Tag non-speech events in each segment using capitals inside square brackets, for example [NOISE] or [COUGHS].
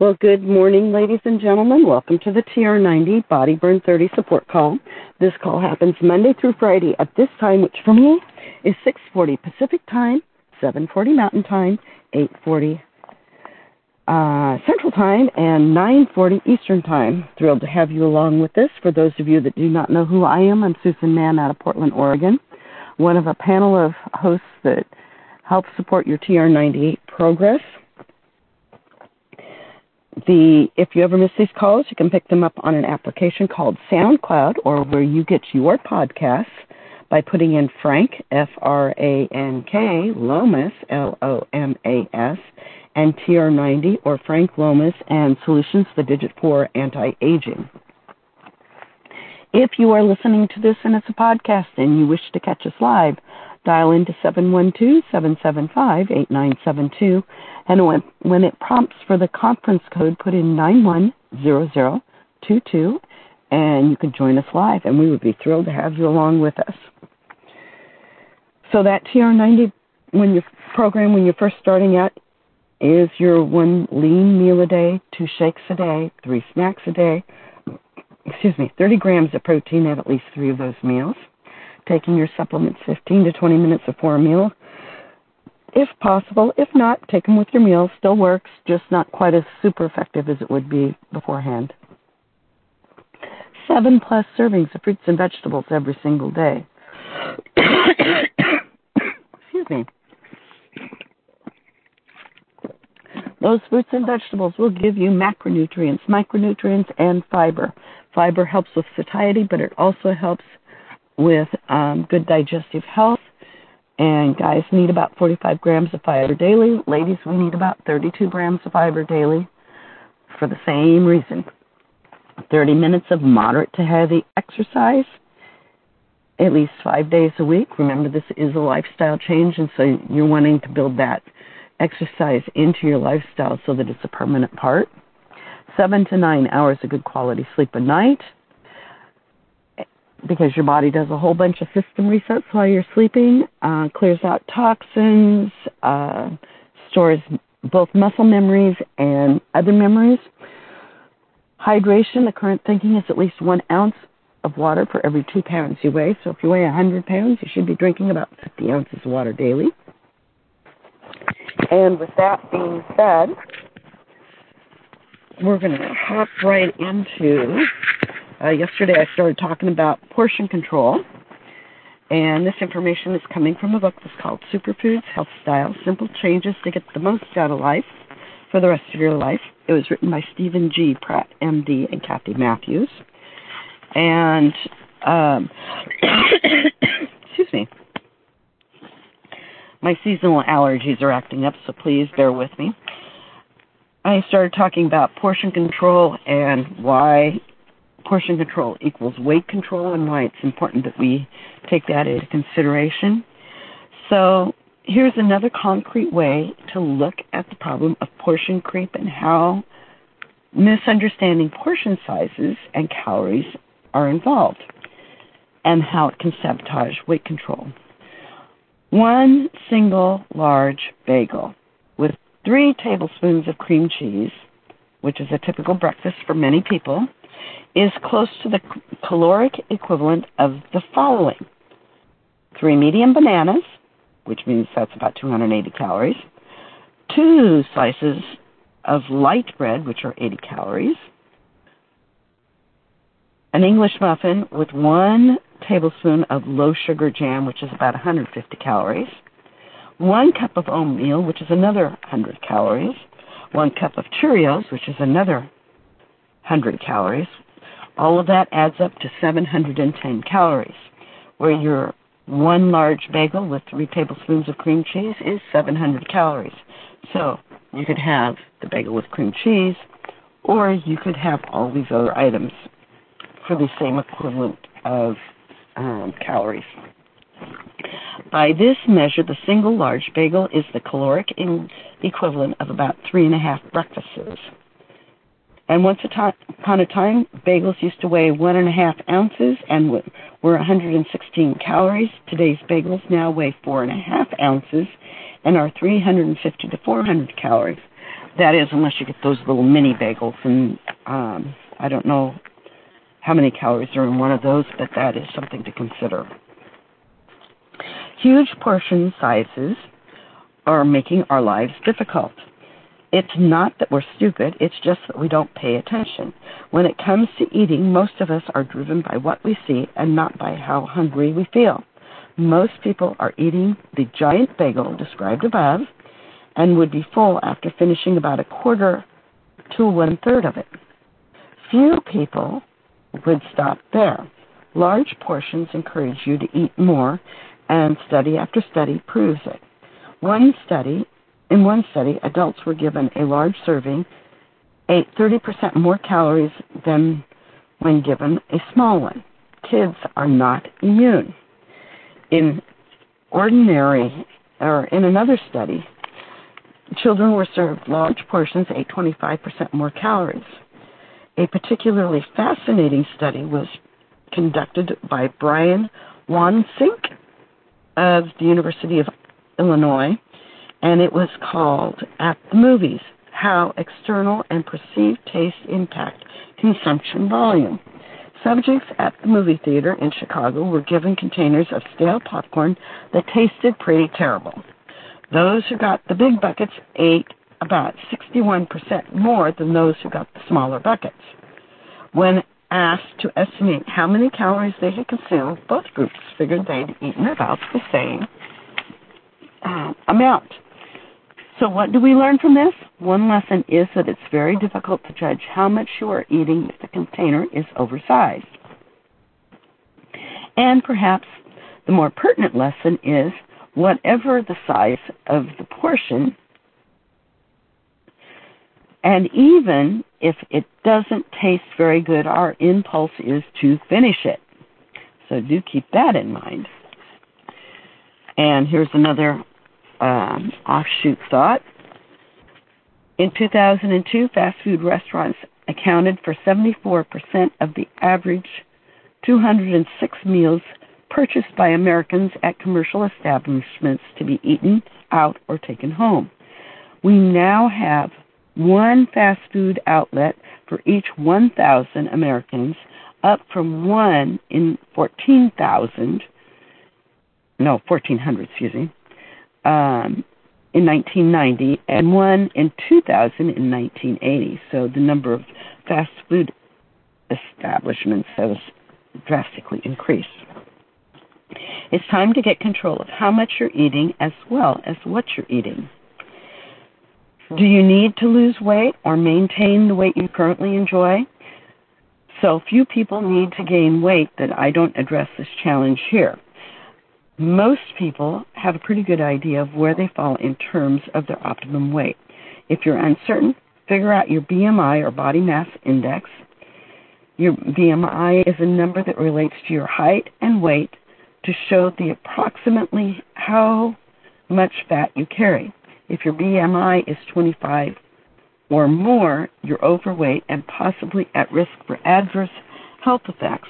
Well, good morning, ladies and gentlemen. Welcome to the TR90 Body Burn 30 support call. This call happens Monday through Friday at this time, which for me is 6:40 Pacific Time, 7:40 Mountain Time, 8:40 uh, Central Time, and 9:40 Eastern Time. Thrilled to have you along with this. For those of you that do not know who I am, I'm Susan Mahon out of Portland, Oregon, one of a panel of hosts that help support your TR90 progress the if you ever miss these calls, you can pick them up on an application called SoundCloud or where you get your podcasts by putting in Frank F R A N K Lomas L O M A S and TR90 or Frank Lomas and Solutions the Digit 4 Anti-Aging. If you are listening to this and it's a podcast and you wish to catch us live, dial into 712-775-8972 and when, when it prompts for the conference code, put in 910022 and you can join us live and we would be thrilled to have you along with us. So that TR90 when you program when you're first starting out is your one lean meal a day, two shakes a day, three snacks a day, excuse me, 30 grams of protein at at least three of those meals taking your supplements 15 to 20 minutes before a meal. If possible, if not, take them with your meal. Still works, just not quite as super effective as it would be beforehand. Seven plus servings of fruits and vegetables every single day. [COUGHS] Excuse me. Those fruits and vegetables will give you macronutrients, micronutrients, and fiber. Fiber helps with satiety, but it also helps with um, good digestive health. And guys need about 45 grams of fiber daily. Ladies, we need about 32 grams of fiber daily for the same reason. 30 minutes of moderate to heavy exercise at least five days a week. Remember, this is a lifestyle change, and so you're wanting to build that exercise into your lifestyle so that it's a permanent part. Seven to nine hours of good quality sleep a night because your body does a whole bunch of system resets while you're sleeping, uh, clears out toxins, uh, stores both muscle memories and other memories. Hydration, the current thinking is at least one ounce of water for every two pounds you weigh. So if you weigh 100 pounds, you should be drinking about 50 ounces of water daily. And with that being said, we're going to hop right into uh, yesterday I started talking about portion control, and this information is coming from a book that's called Superfoods Health Style Simple Changes to Get the Most Out of Life for the Rest of Your Life. It was written by Steven G. Pratt, MD, and Kathy Matthews. And, um, [COUGHS] excuse me, my seasonal allergies are acting up, so please bear with me. I started talking about portion control and why portion control equals weight control and why it's important that we take that into consideration. So, here's another concrete way to look at the problem of portion creep and how misunderstanding portion sizes and calories are involved and how it can sabotage weight control. One single large bagel with three tablespoons of cream cheese, which is a typical breakfast for many people, is close to the caloric equivalent of the following. Three medium bananas, which means that's about 280 calories, two slices of light bread, which are 80 calories, an English muffin with one tablespoon of low sugar jam, which is about 150 calories, one cup of oatmeal, which is another 100 calories, one cup of Cheerios, which is another 100 calories, all of that adds up to 710 calories, where your one large bagel with three tablespoons of cream cheese is 700 calories. So you could have the bagel with cream cheese, or you could have all these other items for the same equivalent of um, calories. By this measure, the single large bagel is the caloric equivalent of about three and a half breakfasts. And once upon a time, bagels used to weigh one and a half ounces and were 116 calories. Today's bagels now weigh four and a half ounces and are 350 to 400 calories. That is, unless you get those little mini bagels, and um, I don't know how many calories are in one of those, but that is something to consider. Huge portion sizes are making our lives difficult. It's not that we're stupid, it's just that we don't pay attention. When it comes to eating, most of us are driven by what we see and not by how hungry we feel. Most people are eating the giant bagel described above and would be full after finishing about a quarter to one third of it. Few people would stop there. Large portions encourage you to eat more, and study after study proves it. One study, in one study, adults were given a large serving, ate 30% more calories than when given a small one. Kids are not immune. In ordinary, or in another study, children were served large portions, ate 25% more calories. A particularly fascinating study was conducted by Brian Wansink of the University of Illinois, and it was called At the Movies How External and Perceived Taste Impact Consumption Volume. Subjects at the movie theater in Chicago were given containers of stale popcorn that tasted pretty terrible. Those who got the big buckets ate about 61% more than those who got the smaller buckets. When asked to estimate how many calories they had consumed, both groups figured they'd eaten about the same uh, amount. So, what do we learn from this? One lesson is that it's very difficult to judge how much you are eating if the container is oversized. And perhaps the more pertinent lesson is whatever the size of the portion, and even if it doesn't taste very good, our impulse is to finish it. So do keep that in mind. And here's another um, offshoot thought. In 2002, fast food restaurants accounted for 74% of the average 206 meals purchased by Americans at commercial establishments to be eaten out or taken home. We now have one fast food outlet for each 1,000 Americans, up from one in 14,000, no, 1,400, excuse me, um, in 1990, and one in 2000 in 1980. So the number of fast food establishments has drastically increased. It's time to get control of how much you're eating as well as what you're eating. Do you need to lose weight or maintain the weight you currently enjoy? So few people need to gain weight that I don't address this challenge here. Most people have a pretty good idea of where they fall in terms of their optimum weight. If you're uncertain, figure out your BMI or body mass index. Your BMI is a number that relates to your height and weight to show the approximately how much fat you carry. If your BMI is 25 or more, you're overweight and possibly at risk for adverse health effects.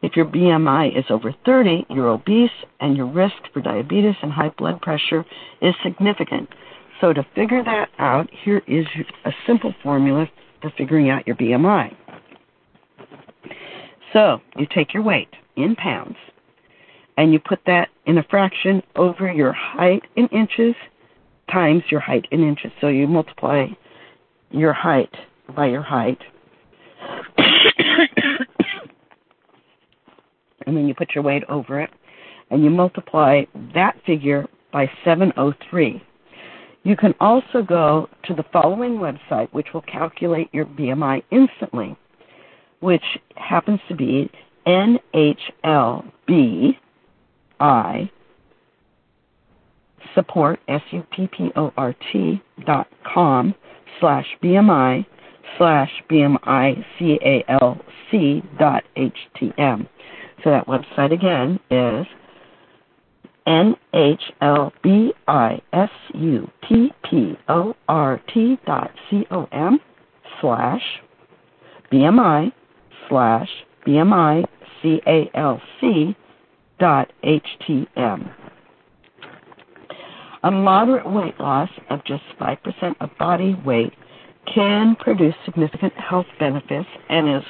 If your BMI is over 30, you're obese and your risk for diabetes and high blood pressure is significant. So, to figure that out, here is a simple formula for figuring out your BMI. So, you take your weight in pounds and you put that in a fraction over your height in inches times your height in inches. So you multiply your height by your height. [COUGHS] [COUGHS] [COUGHS] and then you put your weight over it, and you multiply that figure by 703. You can also go to the following website, which will calculate your BMI instantly, which happens to be NHLBI support, S-U-P-P-O-R-T dot com slash BMI slash B-M-I-C-A-L-C dot H-T-M. So that website again is N-H-L-B-I-S-U-P-P-O-R-T dot C-O-M slash BMI slash B-M-I-C-A-L-C dot H-T-M. A moderate weight loss of just 5% of body weight can produce significant health benefits and is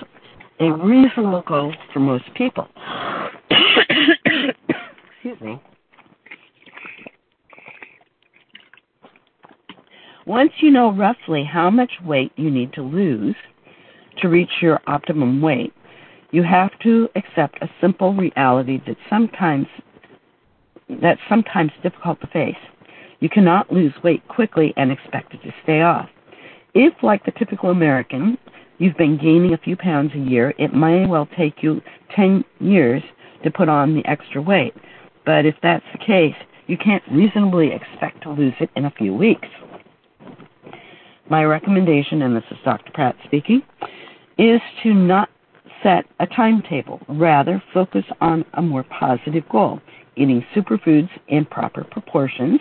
a reasonable goal for most people. [COUGHS] Excuse me. Once you know roughly how much weight you need to lose to reach your optimum weight, you have to accept a simple reality that sometimes that's sometimes difficult to face. You cannot lose weight quickly and expect it to stay off. If, like the typical American, you've been gaining a few pounds a year, it may well take you 10 years to put on the extra weight. But if that's the case, you can't reasonably expect to lose it in a few weeks. My recommendation, and this is Dr. Pratt speaking, is to not set a timetable. Rather, focus on a more positive goal eating superfoods in proper proportions.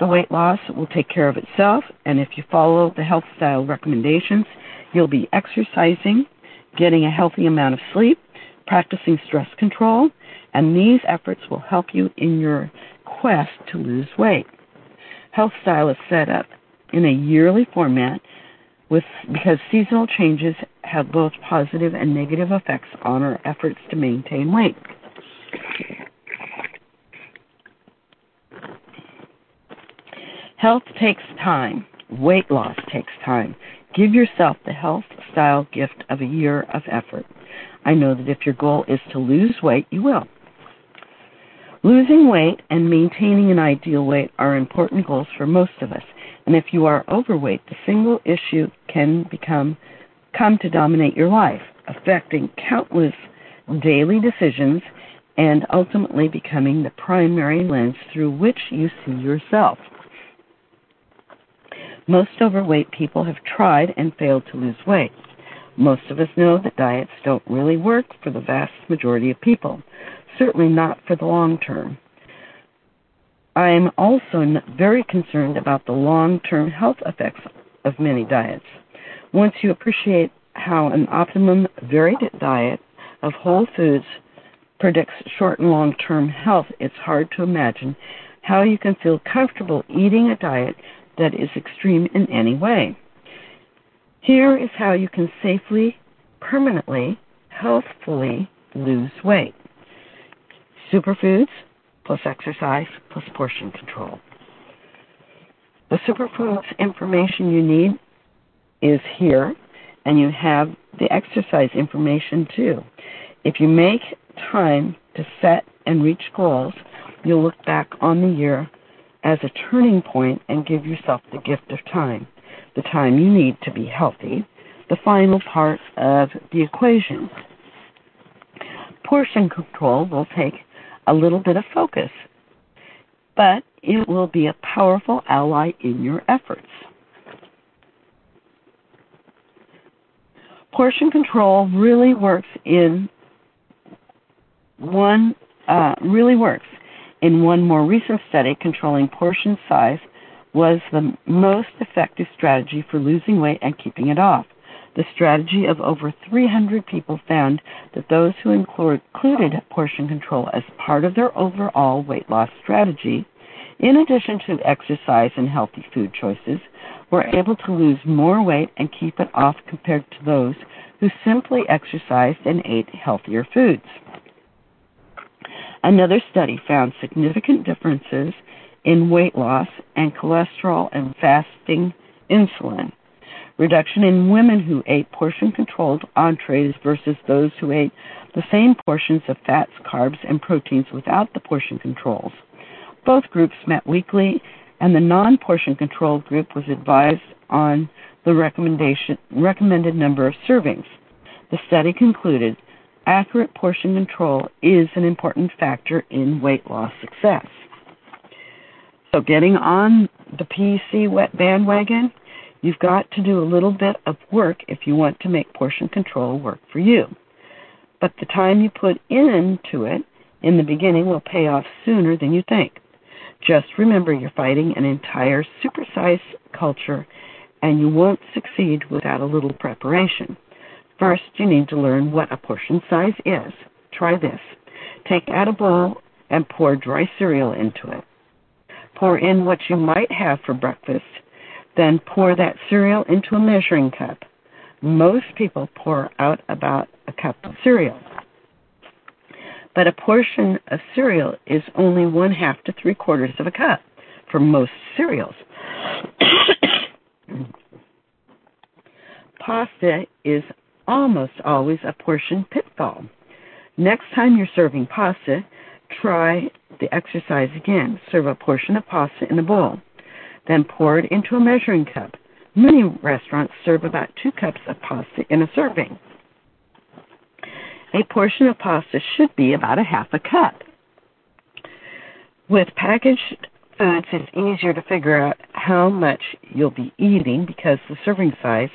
The weight loss will take care of itself, and if you follow the health style recommendations, you'll be exercising, getting a healthy amount of sleep, practicing stress control, and these efforts will help you in your quest to lose weight. Health Style is set up in a yearly format with because seasonal changes have both positive and negative effects on our efforts to maintain weight. Health takes time. Weight loss takes time. Give yourself the health style gift of a year of effort. I know that if your goal is to lose weight, you will. Losing weight and maintaining an ideal weight are important goals for most of us. And if you are overweight, the single issue can become come to dominate your life, affecting countless daily decisions and ultimately becoming the primary lens through which you see yourself. Most overweight people have tried and failed to lose weight. Most of us know that diets don't really work for the vast majority of people certainly not for the long term. I'm also very concerned about the long term health effects of many diets. Once you appreciate how an optimum varied diet of whole foods predicts short and long term health, it's hard to imagine how you can feel comfortable eating a diet that is extreme in any way. Here is how you can safely, permanently, healthfully lose weight superfoods plus exercise plus portion control. The superfoods information you need is here, and you have the exercise information too. If you make time to set and reach goals, you'll look back on the year as a turning point and give yourself the gift of time, the time you need to be healthy, the final part of the equation. Portion control will take a little bit of focus, but it will be a powerful ally in your efforts. Portion control really works in one uh, really works. In one more recent study, controlling portion size was the most effective strategy for losing weight and keeping it off. The strategy of over 300 people found that those who included portion control as part of their overall weight loss strategy, in addition to exercise and healthy food choices, were able to lose more weight and keep it off compared to those who simply exercised and ate healthier foods. Another study found significant differences in weight loss and cholesterol and fasting insulin reduction in women who ate portion controlled entrees versus those who ate the same portions of fats, carbs, and proteins without the portion controls. Both groups met weekly, and the non portion controlled group was advised on the recommended number of servings. The study concluded accurate portion control is an important factor in weight loss success. So, getting on the PC wet bandwagon You've got to do a little bit of work if you want to make portion control work for you. But the time you put into it in the beginning will pay off sooner than you think. Just remember you're fighting an entire supersized culture and you won't succeed without a little preparation. First, you need to learn what a portion size is. Try this. Take out a bowl and pour dry cereal into it. Pour in what you might have for breakfast. Then pour that cereal into a measuring cup. Most people pour out about a cup of cereal. But a portion of cereal is only one half to three quarters of a cup for most cereals. [COUGHS] Pasta is almost always a portion pitfall. Next time you're serving pasta, try the exercise again. Serve a portion of pasta in a bowl. Then pour it into a measuring cup. Many restaurants serve about two cups of pasta in a serving. A portion of pasta should be about a half a cup. With packaged foods, it's easier to figure out how much you'll be eating because the serving size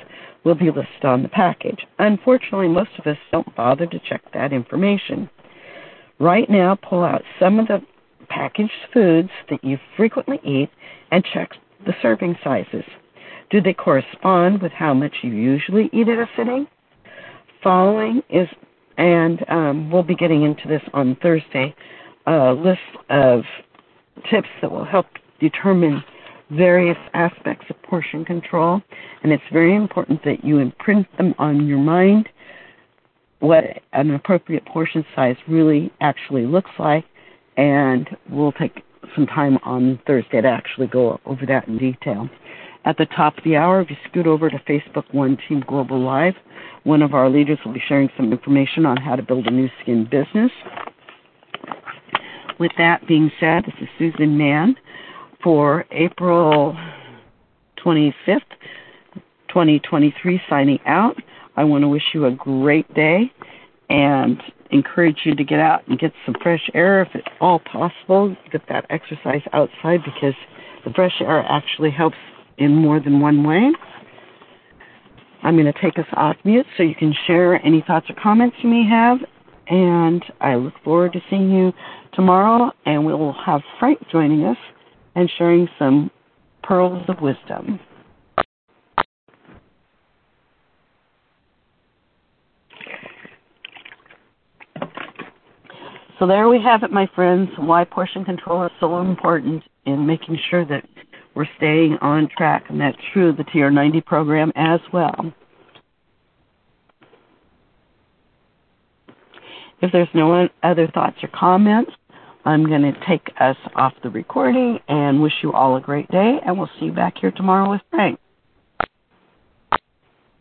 will be listed on the package. Unfortunately, most of us don't bother to check that information. Right now, pull out some of the packaged foods that you frequently eat and check the serving sizes. Do they correspond with how much you usually eat at a sitting? Following is, and um, we'll be getting into this on Thursday, a list of tips that will help determine various aspects of portion control, and it's very important that you imprint them on your mind what an appropriate portion size really actually looks like, and we'll take some time on Thursday to actually go over that in detail. At the top of the hour, if you scoot over to Facebook One Team Global Live, one of our leaders will be sharing some information on how to build a Nu Skin business. With that being said, this is Susan Mahon for April 25th, 2023, signing out. I want to wish you a great day and encourage you to get out and get some fresh air if at all possible. Get that exercise outside because the fresh air actually helps in more than one way. I'm going to take us off mute so you can share any thoughts or comments you may have. And I look forward to seeing you tomorrow, and we will have Frank joining us and sharing some pearls of wisdom. So there we have it, my friends, why portion control is so important in making sure that we're staying on track, and that's true of the TR90 program as well. If there's no other thoughts or comments, I'm going to take us off the recording and wish you all a great day, and we'll see you back here tomorrow with Frank.